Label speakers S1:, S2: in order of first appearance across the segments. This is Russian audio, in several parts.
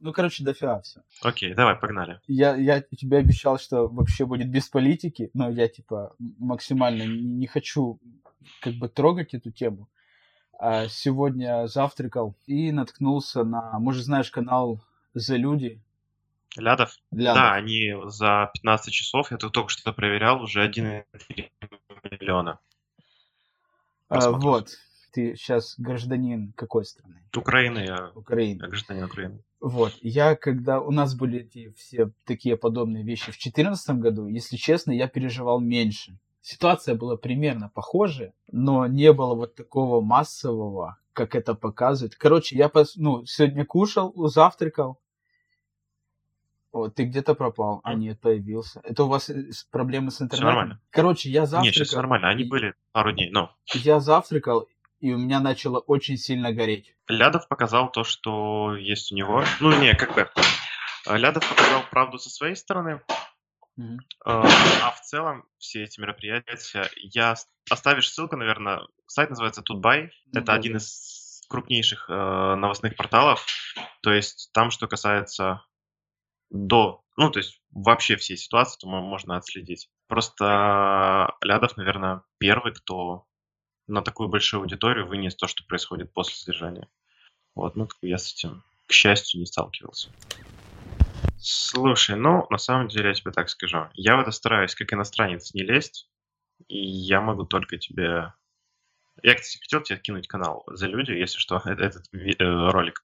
S1: Ну, короче, дофига все.
S2: Окей, давай, погнали.
S1: Я, я тебе обещал, что вообще будет без политики, но я, типа, максимально не, не хочу как бы трогать эту тему. А сегодня завтракал и наткнулся на, может, знаешь, канал «За люди»,
S2: Лядов?
S1: Лядов.
S2: Да, они за 15 часов, я тут только что проверял, уже 1,3 миллиона.
S1: А, вот. Ты сейчас гражданин какой страны?
S2: Украины, я,
S1: Украины.
S2: я гражданин Украины.
S1: Вот. Я, когда у нас были эти все такие подобные вещи в 2014 году, если честно, я переживал меньше. Ситуация была примерно похожая, но не было вот такого массового, как это показывает. Короче, я пос... ну, сегодня кушал, завтракал. Вот, ты где-то пропал. А, нет, появился. Это у вас э, проблемы с интернетом?
S2: нормально.
S1: Короче, я
S2: Нет,
S1: завтракал.
S2: сейчас нормально, они были пару дней, но
S1: Я завтракал, и у меня начало очень сильно гореть.
S2: Лядов показал то, что есть у него. Ну, не, как бы. Лядов показал правду со своей стороны, э, а в целом все эти мероприятия, я оставишь ссылку, наверное, сайт называется Тутбай,
S1: Ну
S2: это один из крупнейших э, новостных порталов, то есть там, что касается до, ну, то есть вообще всей ситуации, то мо- можно отследить. Просто Лядов, наверное, первый, кто на такую большую аудиторию вынес то, что происходит после содержания. Вот, ну, я с этим, к счастью, не сталкивался. Слушай, ну, на самом деле, я тебе так скажу. Я в это стараюсь как иностранец не лезть, и я могу только тебе... Я, кстати, хотел тебе кинуть канал «За люди», если что, э- этот э, ролик.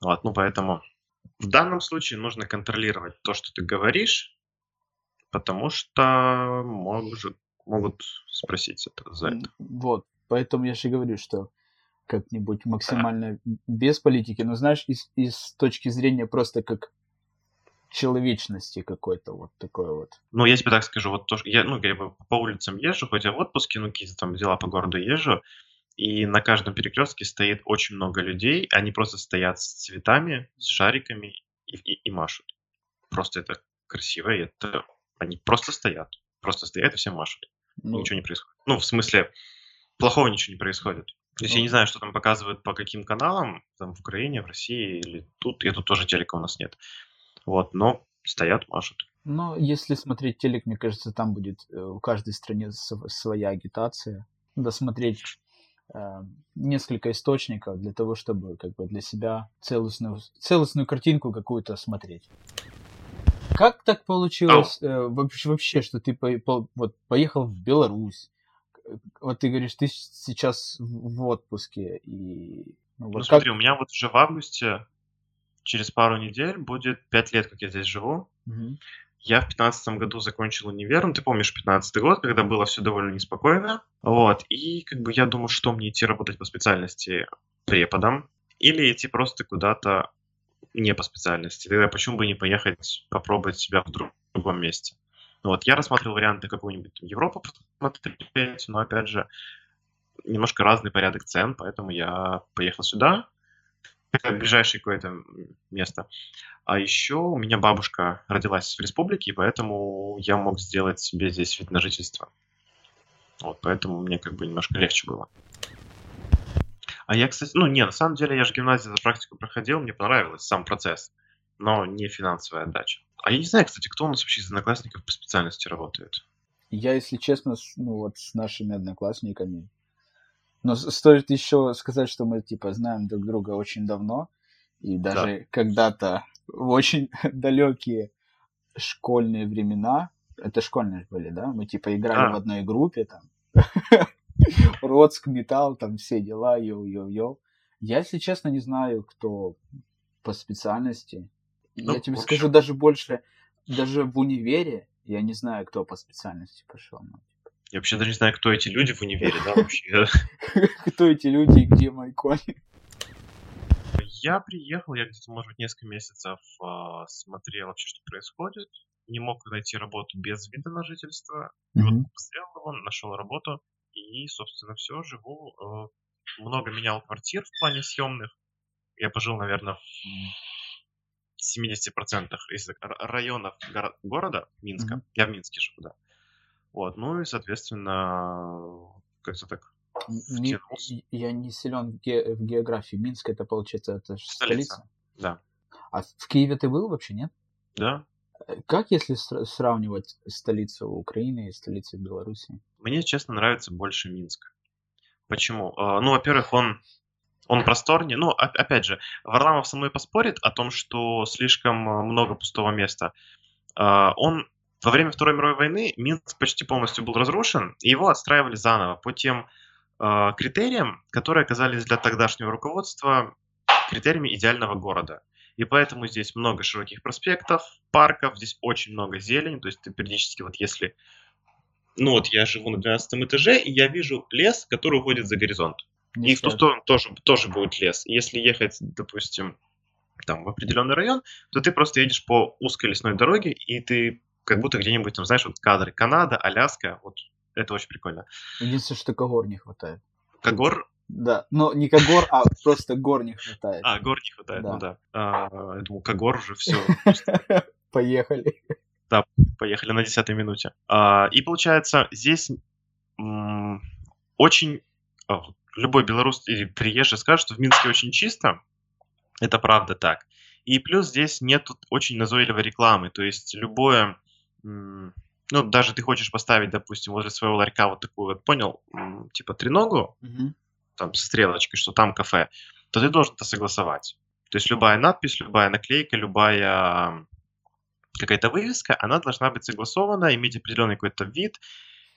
S2: Вот, ну, поэтому в данном случае нужно контролировать то, что ты говоришь, потому что может, могут спросить это за это.
S1: Вот, поэтому я же говорю, что как-нибудь максимально без политики, но знаешь, из, из точки зрения просто как человечности какой-то вот такой вот.
S2: Ну, я тебе так скажу, вот то, что я, ну, я бы по улицам езжу, хоть я в отпуске, ну, какие-то там дела по городу езжу, и на каждом перекрестке стоит очень много людей, они просто стоят с цветами, с шариками и, и, и машут. Просто это красиво, и это они просто стоят, просто стоят и все машут.
S1: Ну,
S2: ничего не происходит. Ну, в смысле, плохого ничего не происходит. То есть я не знаю, что там показывают по каким каналам, там в Украине, в России или тут, и тут тоже телека у нас нет. Вот, но стоят, машут.
S1: но если смотреть телек, мне кажется, там будет э, в каждой стране св- своя агитация. Надо смотреть э, несколько источников для того, чтобы как бы для себя целостную, целостную картинку какую-то смотреть. Как так получилось э, вообще, вообще, что ты по- по- вот, поехал в Беларусь? Вот ты говоришь, ты сейчас в отпуске. И, ну,
S2: Ну,
S1: вот как...
S2: смотри, у меня вот уже в августе, через пару недель, будет пять лет, как я здесь живу.
S1: Мгм.
S2: Я в пятнадцатом году закончил универ, ну, ты помнишь, пятнадцатый год, когда было все довольно неспокойно. Вот, и как бы я думаю, что мне идти работать по специальности преподом или идти просто куда-то не по специальности. Тогда почему бы не поехать попробовать себя в друг- другом месте? Вот, я рассматривал варианты какую-нибудь Европу посмотреть, но, опять же, немножко разный порядок цен, поэтому я поехал сюда, ближайшее какое-то место. А еще у меня бабушка родилась в республике, поэтому я мог сделать себе здесь вид на жительство. Вот, поэтому мне как бы немножко легче было. А я, кстати, ну не, на самом деле я же гимназию за практику проходил, мне понравилось сам процесс, но не финансовая отдача. А я не знаю, кстати, кто у нас вообще из одноклассников по специальности работает.
S1: Я, если честно, с- ну вот с нашими одноклассниками. Но стоит еще сказать, что мы типа знаем друг друга очень давно. И даже когда-то в очень далекие школьные времена, это школьные были, да? Мы типа играли
S2: Да.
S1: в одной группе там. Родск, металл, там все дела, йоу-йоу-йоу. Я, если честно, не знаю, кто по специальности.
S2: Ну,
S1: я тебе скажу даже больше, даже в универе я не знаю, кто по специальности пошел. ну.
S2: Я вообще даже не знаю, кто эти люди в универе, да, вообще.
S1: Кто эти люди и где мой конь?
S2: Я приехал, я где-то, может быть, несколько месяцев а, смотрел вообще, что происходит. Не мог найти работу без вида на жительство. И вот сделал его, нашел работу. И, собственно, все, живу. э, Много менял квартир в плане съемных. Я пожил, наверное, в 70% из районов горо- города Минска.
S1: Мгм.
S2: Я в Минске живу, да. Вот, ну и, соответственно, как-то так втянулся.
S1: Я не силен в, ге- в географии. Минск это получается это ж
S2: Столица.
S1: столица.
S2: Да.
S1: А в Киеве ты был вообще, нет?
S2: Да.
S1: Э, как, если сравнивать столицу Украины и столицу Беларуси?
S2: Мне, честно, нравится больше Минск. Почему? А, ну, во-первых, он, он просторнее. Ну, опять же, Варламов со мной поспорит о том, что слишком а, много пустого места. А, он во время Второй мировой войны Минск почти полностью был разрушен, и его отстраивали заново по тем критериям, которые оказались для тогдашнего руководства критериями идеального города. И поэтому здесь много широких проспектов, парков, здесь очень много зелени, то есть ты периодически вот если... Ну вот я живу на 12 этаже, и я вижу лес, который уходит за горизонт. Не и в ту сторону тоже, тоже будет лес. Если ехать, допустим, там в определенный район, то ты просто едешь по узкой лесной дороге, и ты как будто где-нибудь там, знаешь, вот кадры Канада, Аляска, вот это очень прикольно.
S1: Единственное, что Когор не хватает.
S2: Когор
S1: да, но не Когор, а просто гор не хватает.
S2: А, гор не хватает, да. ну да. А, я думал, Когор уже все.
S1: Поехали.
S2: Да, поехали на десятой минуте. А, и получается, здесь очень... А, любой белорус или приезжий скажет, что в Минске очень чисто. Это правда так. И плюс здесь нет очень назойливой рекламы. То есть любое... Ну, даже ты хочешь поставить, допустим, возле своего ларька вот такую вот, понял, типа треногу, угу там, со стрелочкой, что там кафе, то ты должен это согласовать. То есть любая надпись, любая наклейка, любая какая-то вывеска, она должна быть согласована, иметь определенный какой-то вид,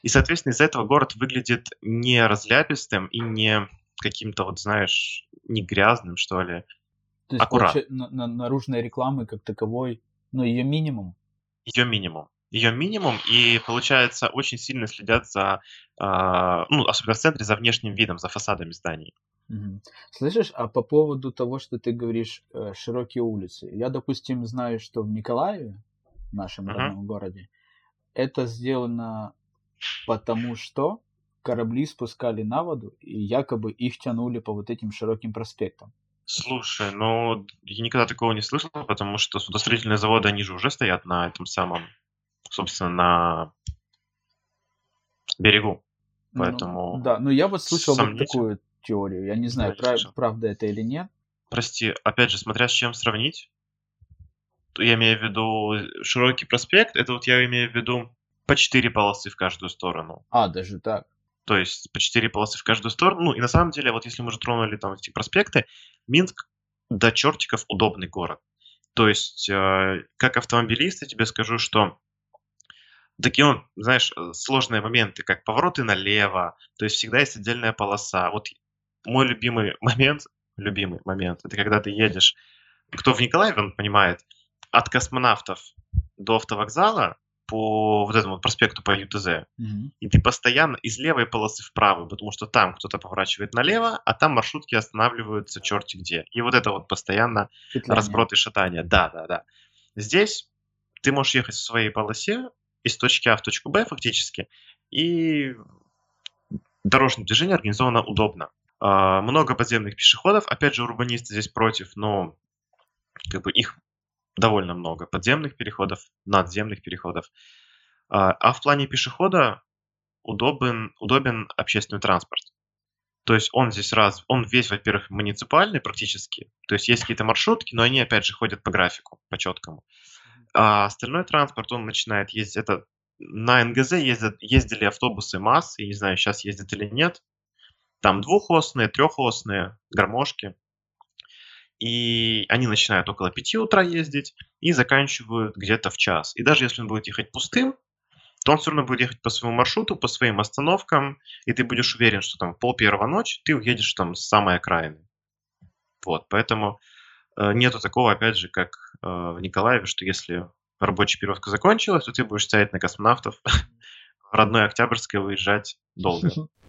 S2: и, соответственно, из-за этого город выглядит не разляпистым и не каким-то, вот знаешь, не грязным, что ли.
S1: То есть, Аккуратно. На, на, наружной рекламы как таковой, ну, ее минимум?
S2: Ее минимум ее минимум, и, получается, очень сильно следят за, э, ну, особенно в центре, за внешним видом, за фасадами зданий.
S1: Угу. Слышишь, а по поводу того, что ты говоришь, э, широкие улицы. Я, допустим, знаю, что в Николаеве, в нашем угу. родном городе, это сделано потому, что корабли спускали на воду, и якобы их тянули по вот этим широким проспектам.
S2: Слушай, ну, я никогда такого не слышал, потому что судостроительные заводы, они же уже стоят на этом самом собственно, на берегу. Ну, Поэтому...
S1: Ну, да, но я вот слышал вот такую теорию. Я не знаю, прав, правда это или нет.
S2: Прости, опять же, смотря с чем сравнить. Я имею в виду широкий проспект, это вот я имею в виду по четыре полосы в каждую сторону.
S1: А, даже так.
S2: То есть по четыре полосы в каждую сторону. Ну и на самом деле, вот если мы уже тронули там эти проспекты, Минск до чертиков удобный город. То есть, э, как автомобилист, я тебе скажу, что такие, ну, знаешь, э, сложные моменты, как повороты налево, то есть всегда есть отдельная полоса. Вот мой любимый момент, любимый момент, это когда ты едешь, кто в Николаеве, он понимает, от космонавтов до автовокзала по вот этому проспекту по ЮТЗ, mm-hmm. и ты постоянно из левой полосы в правую, потому что там кто-то поворачивает налево, а там маршрутки останавливаются черти где. И вот это вот постоянно Петляние. разброд и шатание. Да, да, да. Здесь ты можешь ехать в своей полосе, из точки А в точку Б фактически, и дорожное движение организовано удобно. А, много подземных пешеходов, опять же, урбанисты здесь против, но как бы их довольно много. Подземных переходов, надземных переходов. А, а в плане пешехода удобен, удобен общественный транспорт. То есть он здесь раз, он весь, во-первых, муниципальный практически. То есть есть какие-то маршрутки, но они, опять же, ходят по графику, по четкому. А остальной транспорт, он начинает ездить. Это на НГЗ ездят, ездили автобусы МАЗ, я не знаю, сейчас ездят или нет. Там двухосные, трехосные, гармошки. И они начинают около 5 утра ездить и заканчивают где-то в час. И даже если он будет ехать пустым, то он все равно будет ехать по своему маршруту, по своим остановкам, и ты будешь уверен, что там пол первого ночи ты уедешь там с самой окраины. Вот, поэтому Э, нету такого, опять же, как э, в Николаеве, что если рабочая перевозка закончилась, то ты будешь стоять на космонавтов в родной Октябрьской выезжать долго.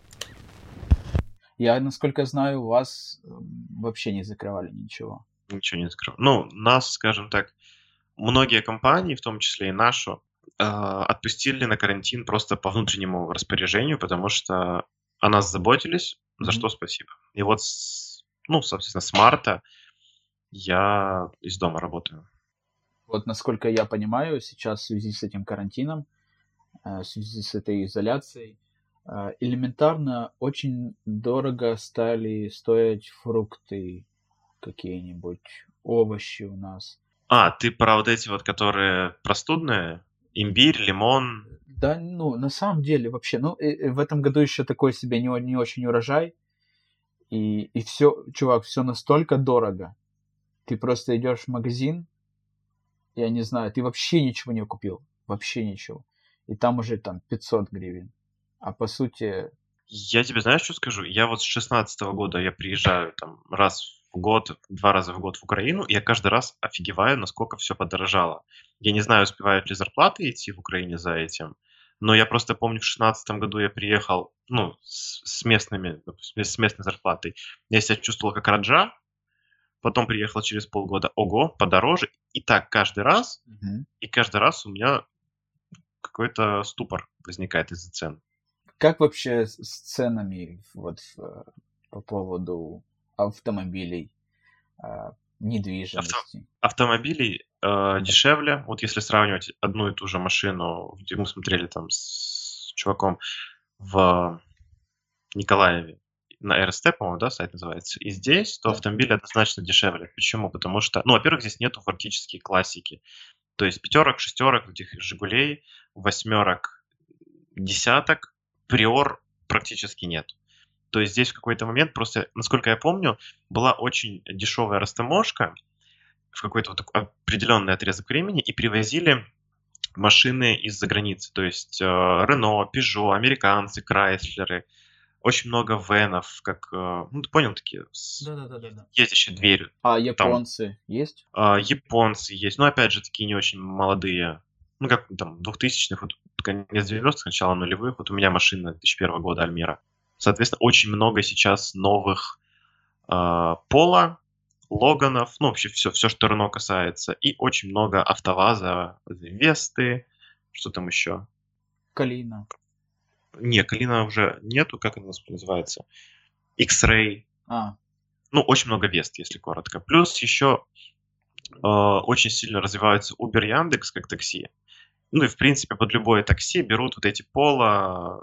S1: Я, насколько знаю, у вас вообще не закрывали ничего.
S2: Ничего не закрывали. Ну, нас, скажем так, многие компании, в том числе и нашу, э, отпустили на карантин просто по внутреннему распоряжению, потому что о нас заботились, за mm-hmm. что спасибо. И вот, ну, собственно, с марта я из дома работаю.
S1: Вот насколько я понимаю, сейчас в связи с этим карантином, э, в связи с этой изоляцией, элементарно очень дорого стали стоить фрукты, какие-нибудь овощи у нас.
S2: А, ты про вот эти вот, которые простудные? Имбирь, лимон?
S1: Да, ну, на самом деле, вообще, ну, и, и в этом году еще такой себе не, не очень урожай. И, и все, чувак, все настолько дорого. Ты просто идешь в магазин, я не знаю, ты вообще ничего не купил. Вообще ничего. И там уже там 500 гривен. А по сути...
S2: Я тебе знаешь, что скажу? Я вот с 16 года я приезжаю там раз в год, два раза в год в Украину, и я каждый раз офигеваю, насколько все подорожало. Я не знаю, успевают ли зарплаты идти в Украине за этим, но я просто помню, в 2016 году я приехал, ну, с, с местными, с местной зарплатой. Я себя чувствовал как раджа, потом приехал через полгода, ого, подороже, и так каждый раз,
S1: Мгм.
S2: и каждый раз у меня какой-то ступор возникает из-за цен.
S1: Как вообще с ценами вот э, по поводу автомобилей, а, недвижимости?
S2: Автомобилей э, дешевле, вот если сравнивать одну и ту же машину, где мы смотрели там с чуваком в Николаеве, на РСТ, по-моему, да, сайт называется, и здесь, то
S1: Да.
S2: автомобили однозначно дешевле. Почему? Потому что, ну, во-первых, здесь нету фактически классики. То есть пятерок, шестерок, этих Жигулей, восьмерок, десяток, Приор практически нет. То есть здесь в какой-то момент просто, насколько я помню, была очень дешевая растаможка в какой-то вот такой определенный отрезок времени и привозили машины из-за границы. То есть э, Renault, Peugeot, американцы, Крайслеры, очень много венов, как, э, ну ты понял, такие с
S1: Да-да-да-да.
S2: ездящие дверью.
S1: А японцы есть?
S2: А, японцы есть, но опять же такие не очень молодые. Ну, как там, 2000-х, вот конец 90-х, начало нулевых. Вот у меня машина 2001 года Альмера. Соответственно, очень много сейчас новых а, Пола, Логанов, ну, вообще все, все, что Рено касается. И очень много АвтоВАЗа, Весты, что там еще?
S1: Калина.
S2: Не, Калина уже нету, как она называется? X-Ray.
S1: А,
S2: ну, очень много Вест, если коротко. Плюс еще э, очень сильно развиваются Uber Яндекс как такси. Ну и, в принципе, под любое такси берут вот эти Пола,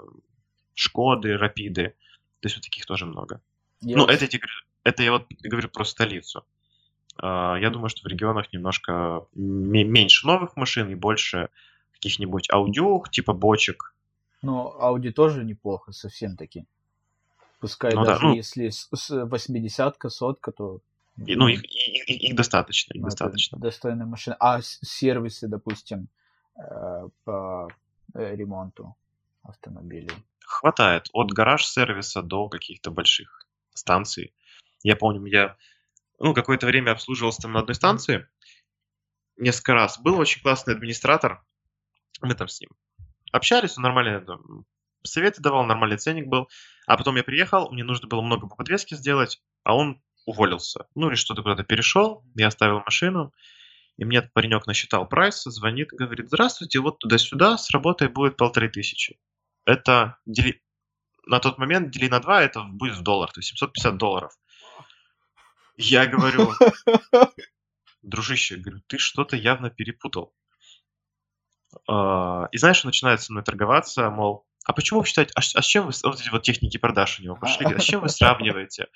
S2: Шкоды, Рапиды. То есть вот таких тоже много.
S1: я
S2: ну,
S1: вот-
S2: это, я тебе говорю- это я вот говорю про столицу. А, я думаю, что в регионах немножко ме- меньше новых машин и больше каких-нибудь аудиух, типа бочек.
S1: Ну, Audi тоже неплохо, совсем таки. Пускай
S2: Ну да,
S1: даже
S2: ну-
S1: если с, с 80-ка, сотка, то...
S2: И, ну, их, и- и- их достаточно, их
S1: ну,
S2: достаточно.
S1: достойная машина. А сервисы, допустим, по э, ремонту автомобилей.
S2: Хватает. От гараж-сервиса до каких-то больших станций. Я помню, я ну, какое-то время обслуживался там на одной станции. Несколько раз. Был очень классный администратор. Мы там с ним общались, он нормально советы давал, нормальный ценник был. А потом я приехал, мне нужно было много по подвеске сделать, а он уволился. Ну или что-то куда-то перешел, я оставил машину, и мне паренек насчитал прайс, звонит, говорит, здравствуйте, вот туда-сюда, с работой будет полторы тысячи. Это дели- на тот момент дели на два, это будет в доллар, то есть 750 долларов. Я говорю, дружище, говорю, ты что-то явно перепутал. А, И знаешь, он начинает со мной торговаться, мол, а почему вы считаете, а, с а с чем вы, вот эти вот техники продаж у него пошли, а с чем вы сравниваете?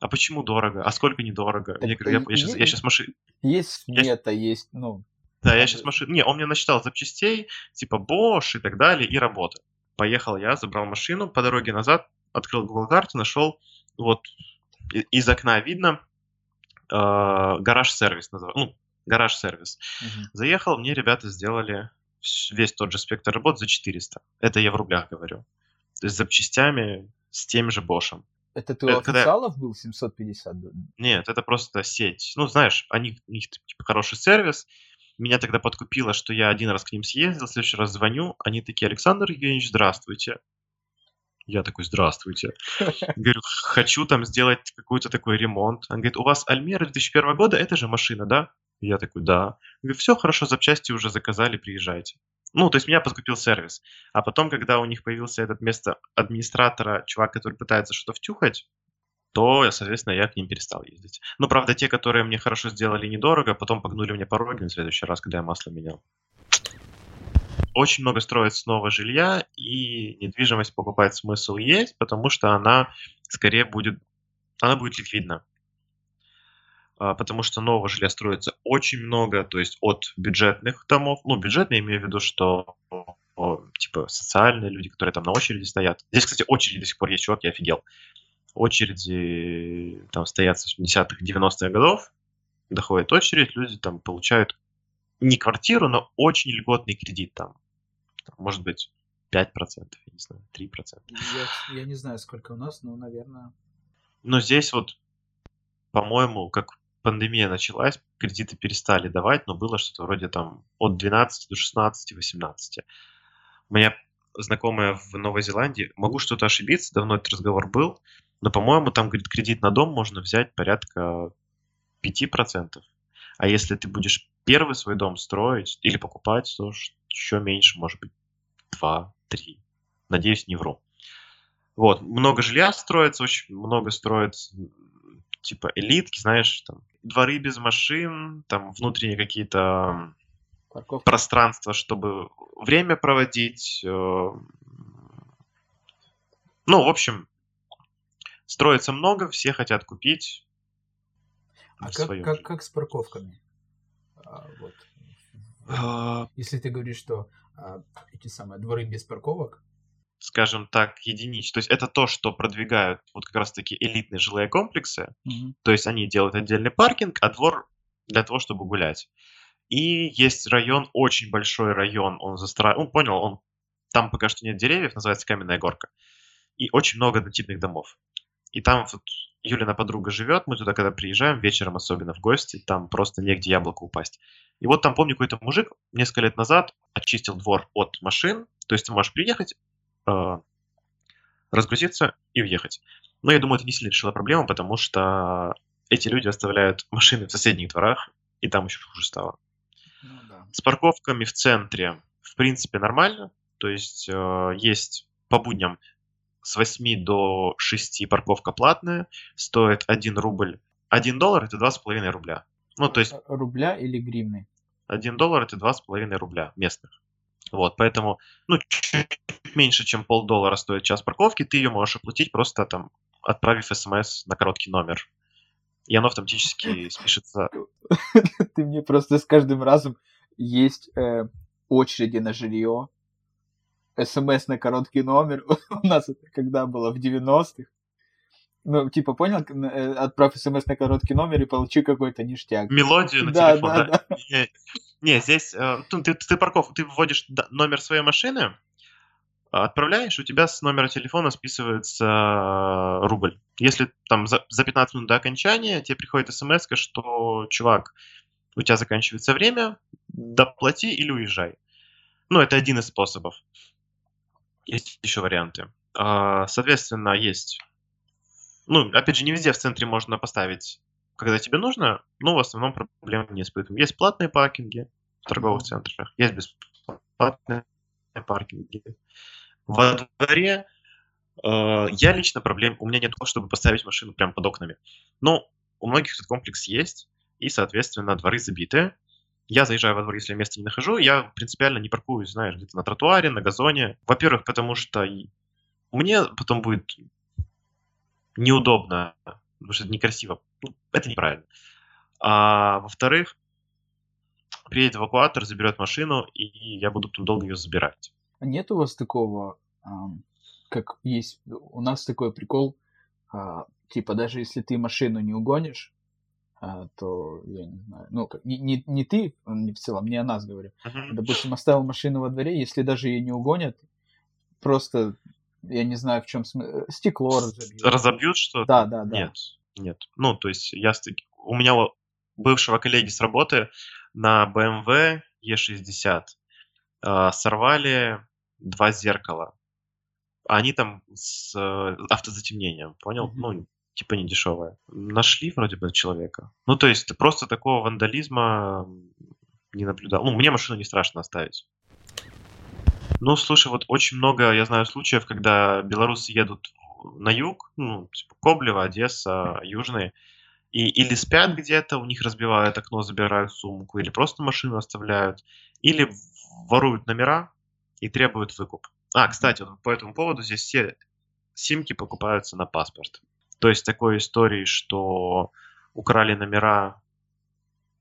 S2: А почему дорого? А сколько недорого? Я
S1: Так,
S2: говорю, я, я, сейчас, я сейчас машину...
S1: Есть
S2: Я щ-
S1: смета, есть, ну...
S2: Да, я сейчас машину... Не, он мне насчитал запчастей, типа Bosch и так далее, и работа. Поехал я, забрал машину, по дороге назад открыл Google карты, нашел, вот, из окна видно, э, гараж-сервис называется, ну, гараж-сервис.
S1: мгм.
S2: Заехал, мне ребята сделали весь тот же спектр работ за 400. Это я в рублях говорю. То есть с запчастями, с тем же Бошем.
S1: Это ты у
S2: Это когда-
S1: официалов был 750? да?
S2: Нет, это просто сеть. Ну, знаешь, они, у них типа, хороший сервис. Меня тогда подкупило, что я один раз к ним съездил, в следующий раз звоню, они такие, Александр Евгеньевич, здравствуйте. Я такой, здравствуйте. Говорю, хочу там сделать какой-то такой ремонт. Он говорит, у вас Альмера 2001 года, это же машина, да? Я такой, да. Говорю, все хорошо, запчасти уже заказали, приезжайте. Ну, то есть меня подкупил сервис. А потом, когда у них появился этот место администратора, чувак, который пытается что-то втюхать, то, соответственно, я к ним перестал ездить. Но, правда, те, которые мне хорошо сделали недорого, потом погнули мне пороги на следующий раз, когда я масло менял. Очень много строится нового жилья, и недвижимость покупать смысл есть, потому что она скорее будет, она будет ликвидна. А, потому что нового жилья строится очень много, то есть от бюджетных домов, ну, бюджетные имею в виду, что типа социальные люди, которые там на очереди стоят. Здесь, кстати, очереди до сих пор есть, чувак, я офигел. Очереди там стоят с 80-х, 90-х годов, доходит очередь, люди там получают не квартиру, но очень льготный кредит там. Может быть, 5%, я не знаю, 3%.
S1: Я, я не знаю, сколько у нас, но, наверное...
S2: Но здесь вот, по-моему, как пандемия началась, кредиты перестали давать, но было что-то вроде там от 12 до 16, 18. У меня знакомая в Новой Зеландии, могу что-то ошибиться, давно этот разговор был, но, по-моему, там, говорит, кредит на дом можно взять порядка 5%. А если ты будешь первый свой дом строить или покупать, то еще меньше, может быть, 2, 3. Надеюсь, не вру. Вот, много жилья строится, очень много строится типа элитки, знаешь, там дворы без машин, там внутренние какие-то Парковка. пространства, чтобы время проводить. Э, ну, в общем, строится много, все хотят купить.
S1: А как, как, как с парковками? А, вот. А... Если ты говоришь, что а, эти самые дворы без парковок,
S2: скажем так, единичные. То есть это то, что продвигают вот как раз-таки элитные жилые комплексы. Mm-hmm. То есть они делают отдельный паркинг, а двор для того, чтобы гулять. И есть район, очень большой район, он застраивает, он понял, он там пока что нет деревьев, называется Каменная горка. И очень много однотипных домов. И там вот Юлина подруга живет, мы туда когда приезжаем, вечером особенно в гости, там просто негде яблоко упасть. И вот там, помню, какой-то мужик несколько лет назад очистил двор от машин, то есть ты можешь приехать, разгрузиться и уехать. Но я думаю, это не сильно решило проблему, потому что эти люди оставляют машины в соседних дворах, и там еще хуже стало. Ну, да. С парковками в центре, в принципе, нормально. То есть э, есть по будням с 8 до 6 парковка платная, стоит 1 рубль. 1 доллар это 2,5 рубля. Ну, то есть...
S1: Рубля или гривны?
S2: 1 доллар это 2,5 рубля местных. Вот, поэтому, ну, чуть меньше, чем полдоллара стоит час парковки, ты ее можешь оплатить просто там, отправив смс на короткий номер. И оно автоматически спишется.
S1: Ты мне просто с каждым разом есть э, очереди на жилье, смс на короткий номер. У нас это когда было в 90-х. Ну, типа, понял, э, отправь смс на короткий номер и получи какой-то ништяк.
S2: Мелодию на да, телефон, да? да? Не, здесь э, ты, ты парков, ты вводишь номер своей машины, отправляешь, у тебя с номера телефона списывается э, рубль. Если там за, за 15 минут до окончания тебе приходит смс, что, чувак, у тебя заканчивается время, доплати или уезжай. Ну, это один из способов. Есть еще варианты. А, соответственно, есть... Ну, опять же, не везде в центре можно поставить, когда тебе нужно, но в основном проблем не испытываем. Есть платные паркинги в торговых центрах, есть бесплатные паркинги. Во дворе э, я лично проблем, у меня нет того, чтобы поставить машину прямо под окнами. Но у многих этот комплекс есть, и, соответственно, дворы забиты. Я заезжаю во двор, если места не нахожу, я принципиально не паркуюсь, знаешь, где-то на тротуаре, на газоне. Во-первых, потому что мне потом будет неудобно, потому что это некрасиво. Ну, это неправильно. А во-вторых, приедет эвакуатор, заберет машину, и я буду потом долго ее забирать.
S1: А нет у вас такого, как есть у нас такой прикол, а, типа даже если ты машину не угонишь, а, то я не знаю, ну не, не, не ты, не в целом, не о нас говорю. Uh-huh. Допустим, оставил машину во дворе, если даже ее не угонят, просто я не знаю в чем смысл, стекло
S2: разобьют. Разобьют что-то?
S1: Да, да, да.
S2: Нет, нет. Ну то есть я у меня бывшего коллеги с работы на BMW E60 э, сорвали два зеркала. Они там с э, автозатемнением, понял? Mm-hmm. Ну, типа не дешевое. Нашли вроде бы человека. Ну, то есть просто такого вандализма не наблюдал. Ну, мне машину не страшно оставить. Ну, слушай, вот очень много, я знаю, случаев, когда белорусы едут на юг, ну, типа Коблево, Одесса, Южные, и или спят где-то, у них разбивают окно, забирают сумку, или просто машину оставляют, или воруют номера, и требуют выкуп. А, кстати, по этому поводу здесь все симки покупаются на паспорт. То есть такой истории, что украли номера,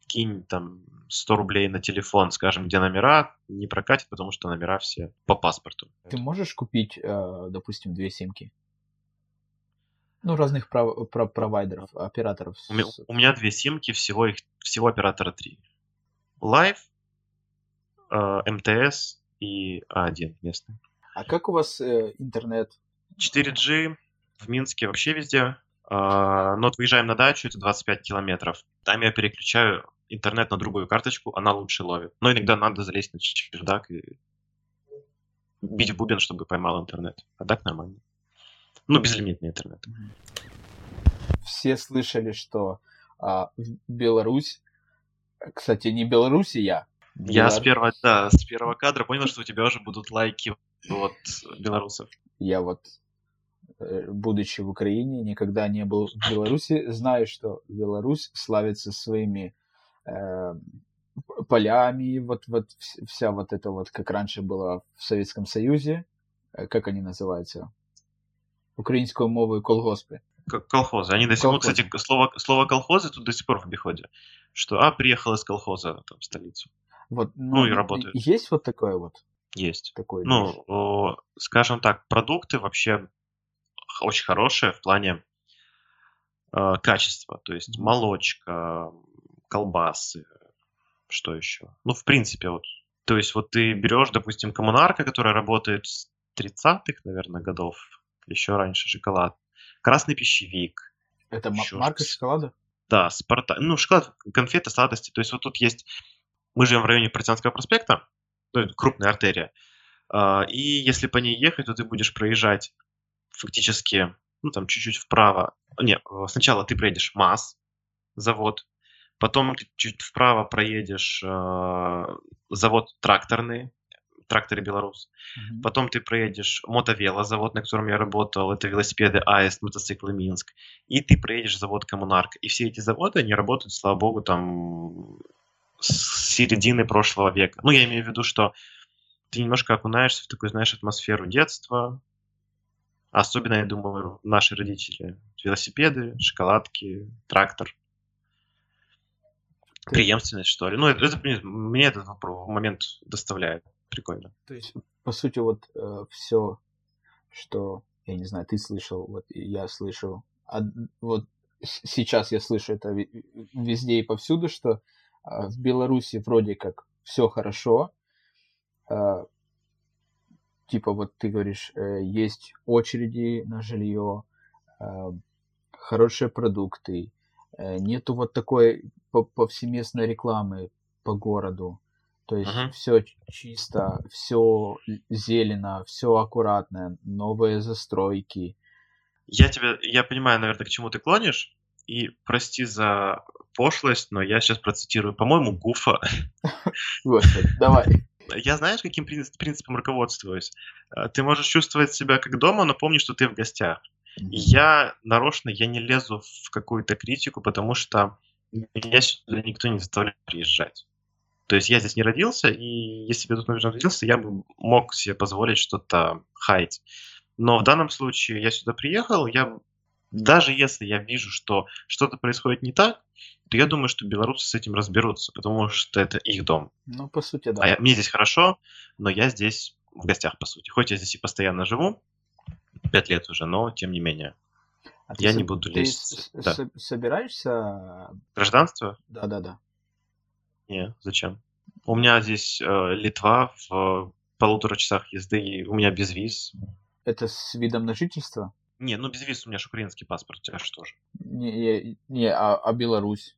S2: кинь там 100 рублей на телефон, скажем, где номера, не прокатит, потому что номера все по паспорту.
S1: Ты можешь купить, э, допустим, две симки? Ну, разных пров- пров- провайдеров, операторов.
S2: У меня, у меня две симки, всего их всего оператора три. Live, э, МТС и А1 местный.
S1: А как у вас э, интернет?
S2: 4G в Минске вообще везде. А, но вот выезжаем на дачу, это 25 километров. Там я переключаю интернет на другую карточку, она лучше ловит. Но иногда надо залезть на чердак и бить в бубен, чтобы поймал интернет. А так нормально. Ну, безлимитный интернет.
S1: Все слышали, что а, Беларусь, кстати, не Белоруссия,
S2: Я с
S1: Белор-
S2: первого, да, с первого кадра понял, что у тебя уже будут лайки от белорусов.
S1: я вот, будучи в Украине, никогда не был в Беларуси, знаю, что Беларусь славится своими э, полями, вот, вот вс- вся вот это вот, как раньше было в Советском Союзе, э, как они называются? Українською мовою колгоспи.
S2: К- Колхозы. Они до сих пор, кстати, слово, слово колхозы тут до сих пор в обиходе. Что, а, приехал из колхоза там, в столицу.
S1: Вот,
S2: Ну, и работают.
S1: Есть вот такое вот?
S2: Есть.
S1: Такое
S2: Ну, о, скажем так, продукты вообще очень хорошие в плане э, качества. То есть молочка, колбасы, что еще? Ну, в принципе, вот. То есть вот ты берешь, допустим, коммунарка, которая работает с 30-х, наверное, годов, еще раньше шоколад, красный пищевик,
S1: Это
S2: Ещё
S1: марка шоколада?
S2: да, Спарта... Ну, шоколад, конфеты, сладости. То есть вот тут есть... Мы живем в районе Партизанского проспекта, ну, крупная артерия. А, И если по ней ехать, то ты будешь проезжать фактически, ну, там, чуть-чуть вправо. Не, сначала ты проедешь МАЗ, завод, потом ты чуть вправо проедешь э, завод тракторный, тракторы Беларусь.
S1: Мгм.
S2: Потом ты проедешь мотовело, завод, на котором я работал, это велосипеды АЭС, мотоциклы Минск. И ты проедешь завод Коммунарк. И все эти заводы, они работают, слава богу, там с середины прошлого века. Ну, я имею в виду, что ты немножко окунаешься в такую, знаешь, атмосферу детства. Особенно, я думаю, наши родители. Велосипеды, шоколадки, трактор.
S1: Ты-
S2: Преемственность, что ли. Ну, это, это мне- этот вопро- момент доставляет. Прикольно.
S1: То есть, по сути, вот все, что, я не знаю, ты слышал, вот и я слышал, а вот сейчас я слышу это везде и повсюду, что а, в Беларуси вроде как все хорошо, а, типа вот ты говоришь, э, есть очереди на жилье, а, хорошие продукты, э, нету вот такой по- повсеместной рекламы по городу. То есть
S2: Мгм.
S1: все чисто, все зелено, все аккуратно, новые застройки.
S2: Я тебя, я понимаю, наверное, к чему ты клонишь, и прости за пошлость, но я сейчас процитирую, по-моему, Гуфа.
S1: Господи, давай.
S2: Я знаешь, каким принцип- принципом руководствуюсь? Э, Ты можешь чувствовать себя как дома, но помни, что ты в гостях. И я нарочно, я не лезу в какую-то критику, потому что меня сюда никто не заставляет приезжать. То есть я здесь не родился, и если бы я тут, наверное, родился, я бы мог себе позволить что-то хаять. Но в данном случае я сюда приехал, я даже если я вижу, что что-то происходит не так, то я думаю, что белорусы с этим разберутся, потому что это их дом.
S1: Ну, по сути, да.
S2: А я- мне здесь хорошо, но я здесь в гостях, по сути. Хоть я здесь и постоянно живу, пять лет уже, но тем не менее.
S1: А ты
S2: я не буду
S1: ты
S2: лезть.
S1: с-
S2: Да.
S1: со- собираешься?
S2: Гражданство?
S1: Да-да-да.
S2: Не, зачем? У меня здесь э, Литва в полутора часах езды, и у меня без виз.
S1: Это с видом на жительство?
S2: Не, ну без виз у меня же украинский паспорт, у тебя что же?
S1: Не, не а, а Беларусь?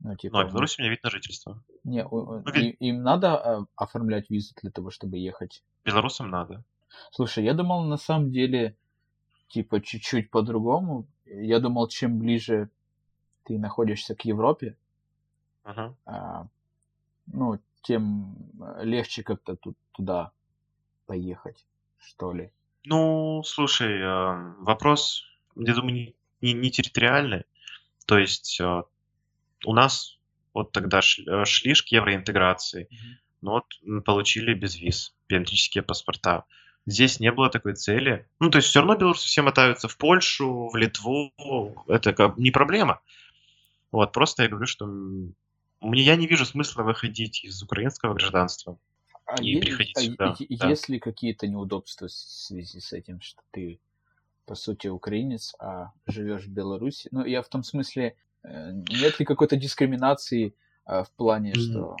S1: Ну, типа,
S2: Ну, а в Беларуси у меня вид на жительство.
S1: Не, у-
S2: Ну,
S1: и-
S2: ведь-
S1: им надо а, оформлять визу для того, чтобы ехать.
S2: Белорусам надо.
S1: Слушай, я думал на самом деле, типа, чуть-чуть по-другому. Я думал, чем ближе ты находишься к Европе,
S2: Ага.
S1: а, ну, тем э, легче как-то тут, туда поехать, что ли.
S2: Ну, слушай, э, вопрос, я думаю, не, не- не территориальный. То есть э, у нас вот тогда шли, э, шли ж к евроинтеграции, но вот м, получили без виз биометрические паспорта. Здесь не было такой цели. Ну, то есть все равно белорусы все мотаются в Польшу, в Литву. Это как не проблема. Вот, просто я говорю, что мне я не вижу смысла выходить из украинского гражданства
S1: А,
S2: и
S1: е-
S2: приходить
S1: а
S2: сюда.
S1: е-
S2: Да.
S1: есть ли какие-то неудобства в связи с этим, что ты, по сути, украинец, а живешь в Беларуси? Ну, я в том смысле, э, нет ли какой-то дискриминации а, в плане,
S2: М.
S1: что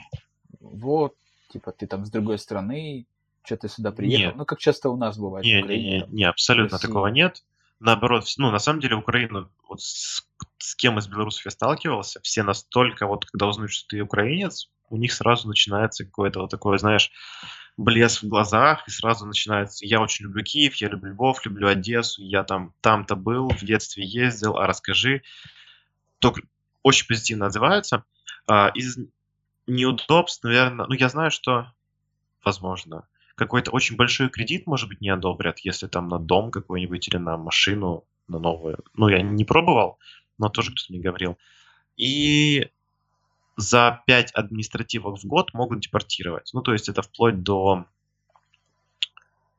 S1: вот, типа, ты там с другой страны, что ты сюда приехал?
S2: Нет.
S1: Ну, как часто у нас бывает в
S2: Не, не,
S1: Украине,
S2: не,
S1: там,
S2: не, абсолютно
S1: России.
S2: такого нет. Наоборот, ну, на самом деле, Украину, вот с, с кем из белорусов я сталкивался, все настолько, вот, когда узнают, что ты украинец, у них сразу начинается какое-то вот такое, знаешь, блеск в глазах, и сразу начинается, я очень люблю Киев, я люблю Львов, люблю Одессу, я там, там-то был, в детстве ездил, а расскажи. Только очень позитивно отзываются. А, из неудобств, наверное, ну, я знаю, что, возможно, какой-то очень большой кредит, может быть, не одобрят, если там на дом какой-нибудь или на машину, на новую. Ну, я не пробовал, но тоже кто-то мне говорил. И за 5 административок в год могут депортировать. Ну, то есть это вплоть до,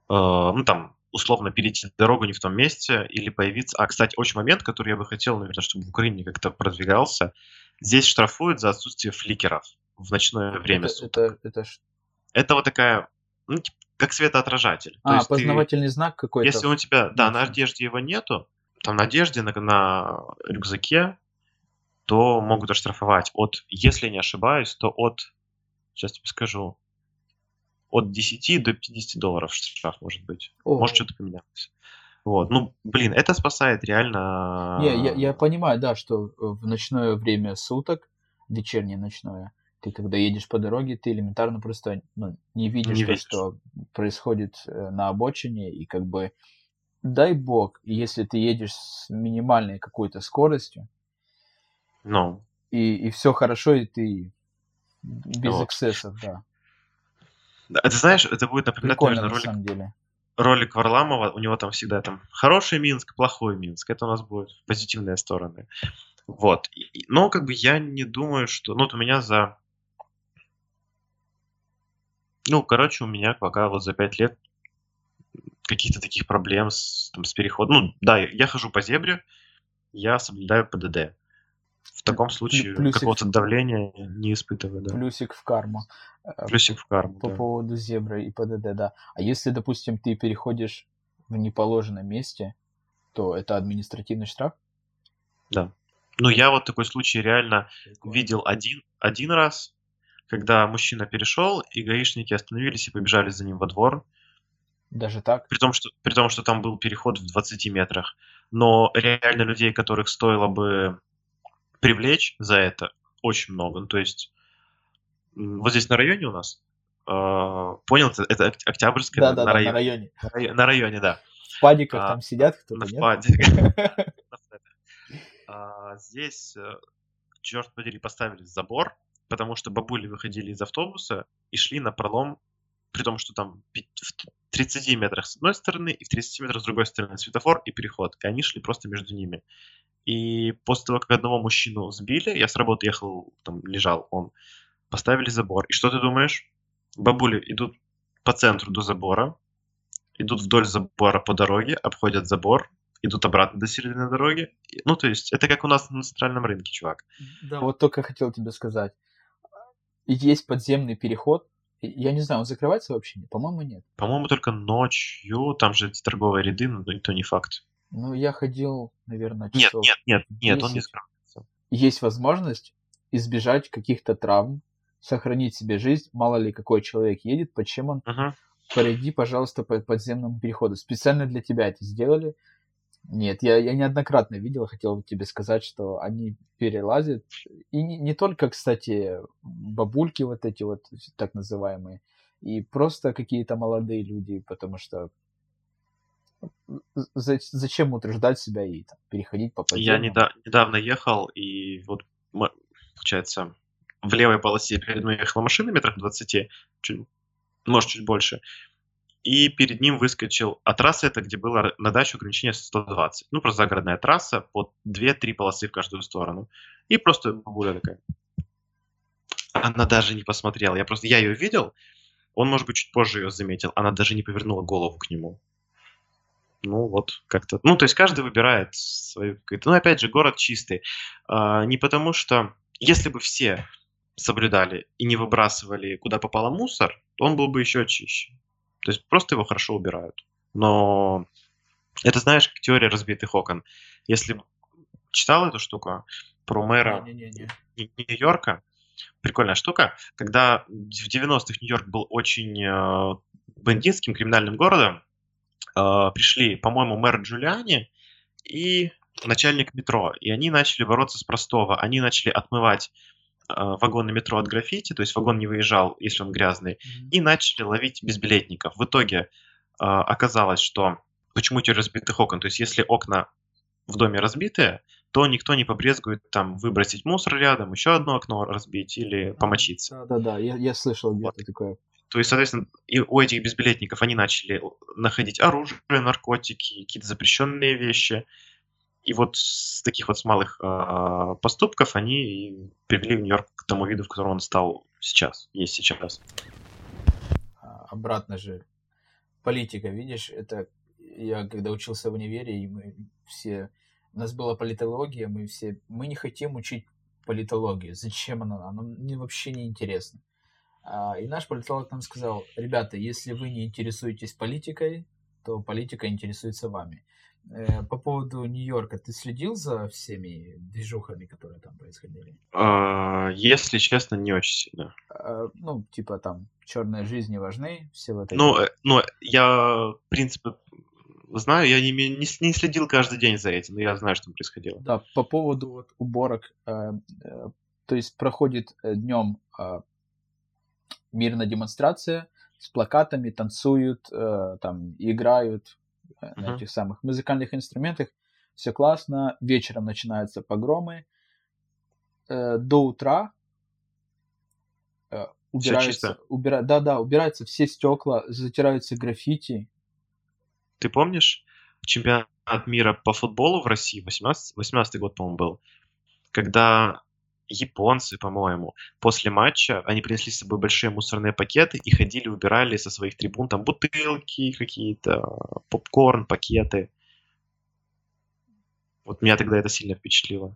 S2: э, ну, там, условно, перейти дорогу не в том месте или появиться... А, кстати, очень момент, который я бы хотел, наверное, чтобы в Украине как-то продвигался. Здесь штрафуют за отсутствие фликеров в ночное время
S1: Это,
S2: суток.
S1: это, это
S2: Это вот такая, ну, типа, как светоотражатель. То
S1: А,
S2: ты-
S1: познавательный знак какой-то.
S2: если у тебя, да, на одежде его нету, там на одежде, на, на рюкзаке, то могут оштрафовать от, если не ошибаюсь, то от, сейчас тебе скажу, от 10 до 50 долларов штраф может быть.
S1: О.
S2: Может, что-то поменялось. Вот, ну, блин, это спасает реально...
S1: Не, я, я понимаю, да, что в ночное время суток, вечернее ночное, ты когда едешь по дороге, ты элементарно просто ну, не видишь
S2: Не
S1: то,
S2: видишь.
S1: что происходит э, на обочине, и как бы, дай бог, если ты едешь с минимальной какой-то скоростью,
S2: Ну,
S1: и, и все хорошо, и ты без
S2: Вот.
S1: эксцессов, да.
S2: да, ты знаешь, это будет напоминать,
S1: Прикольно,
S2: наверное,
S1: на
S2: ролик
S1: самом деле.
S2: ролик Варламова, у него там всегда там хороший Минск, плохой Минск. Это у нас будет позитивные стороны. Вот. И- Но как бы я не думаю, что... Ну, вот у меня за... Ну, короче, у меня пока вот за пять лет каких-то таких проблем с, там, с переходом. Ну, да, я, я хожу по зебре, я соблюдаю ПДД. В таком случае
S1: плюсик.
S2: какого-то давления не испытываю, да.
S1: Плюсик в карму. Э,
S2: Плюсик в карму,
S1: По
S2: да.
S1: поводу зебры и ПДД, да. А если, допустим, ты переходишь в неположенном месте, то это административный штраф?
S2: Да. Ну, я вот такой случай реально видел один, один раз, когда мужчина перешел, и гаишники остановились и побежали за ним во двор,
S1: Даже так?
S2: при том, что, при том, что там был переход в 20 метрах. Но реально людей, которых стоило бы привлечь за это, очень много. Ну, то есть, вот здесь на районе у нас, э, понял, это, это Ок- Октябрьская,
S1: Да,
S2: на,
S1: да,
S2: на
S1: да, на
S2: районе,
S1: районе.
S2: на районе, на районе, да.
S1: В падиках
S2: А,
S1: там сидят кто-то, нет?
S2: впаде. А, Здесь, э, черт подери, поставили забор, потому что бабули выходили из автобуса и шли на пролом, при том, что там в 30 метрах с одной стороны и в 30 метрах с другой стороны светофор и переход. И они шли просто между ними. И после того, как одного мужчину сбили, я с работы ехал, там лежал он, поставили забор. И что ты думаешь? Бабули идут по центру до забора, идут вдоль забора по дороге, обходят забор, идут обратно до середины дороги. Ну, то есть, это как у нас на центральном рынке, чувак.
S1: Да, вот только хотел тебе сказать. И Есть подземный переход. Я не знаю, он закрывается вообще? По-моему, нет.
S2: По-моему, только ночью, там же эти торговые ряды, но это не факт.
S1: Ну, я ходил, наверное,
S2: Нет,
S1: часов
S2: нет, нет, нет, он не
S1: 10.
S2: закрывается.
S1: Есть возможность избежать каких-то травм, сохранить себе жизнь. Мало ли, какой человек едет, почему он
S2: Мгм.
S1: пройди, пожалуйста, по подземному переходу. Специально для тебя это сделали. Нет, я, я неоднократно видел, хотел бы тебе сказать, что они перелазят. И не, не только, кстати, бабульки вот эти вот, так называемые, и просто какие-то молодые люди, потому что за- зачем утруждать себя и там, переходить по
S2: Я
S1: подземному?
S2: неда- недавно ехал, и вот, получается, в левой полосе перед мной ехала машина метрах 20, чуть, может, чуть больше, и перед ним выскочил, а трасса это, где было на дачу ограничение 120, ну, просто загородная трасса, по 2-3 полосы в каждую сторону, и просто бабуля такая. Она даже не посмотрела, я просто, я ее видел, он, может быть, чуть позже ее заметил, она даже не повернула голову к нему. ну вот как-то, ну то есть каждый выбирает свою какую-то, ну опять же город чистый, а, не потому что если бы все соблюдали и не выбрасывали куда попало мусор, он был бы еще чище. То есть просто его хорошо убирают. Но это знаешь, как теория разбитых окон. Если читал эту штуку про мэра Нью-Йорка, прикольная штука, когда в 90-х Нью-Йорк был очень э, бандитским криминальным городом, э, пришли, по-моему, мэр Джулиани и начальник метро, и они начали бороться с простого. Они начали отмывать вагоны метро от граффити, то есть вагон не выезжал, если он грязный, mm-hmm. и начали ловить безбилетников. В итоге э, оказалось, что почему теория разбитых окон? То есть если окна в доме разбитые, то никто не побрезгует там выбросить мусор рядом, еще одно окно разбить или помочиться.
S1: Да-да-да, я, я слышал где-то вот. такое.
S2: То есть, соответственно, и у этих безбилетников они начали находить оружие, наркотики, какие-то запрещенные вещи. И вот с таких вот с малых э, поступков они привели Нью-Йорк к тому виду, в котором он стал сейчас, есть сейчас.
S1: А, обратно же, политика, видишь, это я когда учился в универе, и мы все у нас была политология, мы все, мы не хотим учить политологию. Зачем она? Она мне вообще не интересна. А, и наш политолог нам сказал, ребята, если вы не интересуетесь политикой, то политика интересуется вами. Э, по поводу Нью-Йорка, ты следил за всеми движухами, которые там происходили?
S2: А, если честно, не очень сильно.
S1: А, ну, типа там черные жизни важны, все в этой...
S2: Ну, э, ну я, в принципе, знаю, я не, не, не следил каждый день за этим, но я знаю, что там происходило.
S1: Да, по поводу вот, уборок, э, э, то есть проходит э, днем э, мирная демонстрация с плакатами, танцуют, э, там играют э, uh-huh. на этих самых музыкальных инструментах, все классно, вечером начинаются погромы, э, до утра э, убираются, убира... да, да, убираются все стекла, затираются граффити,
S2: ты помнишь чемпионат мира по футболу в России, 18, 18 год, по-моему, был, когда японцы, по-моему, после матча, они принесли с собой большие мусорные пакеты и ходили, убирали со своих трибун там бутылки какие-то, попкорн, пакеты. Вот меня тогда это сильно впечатлило.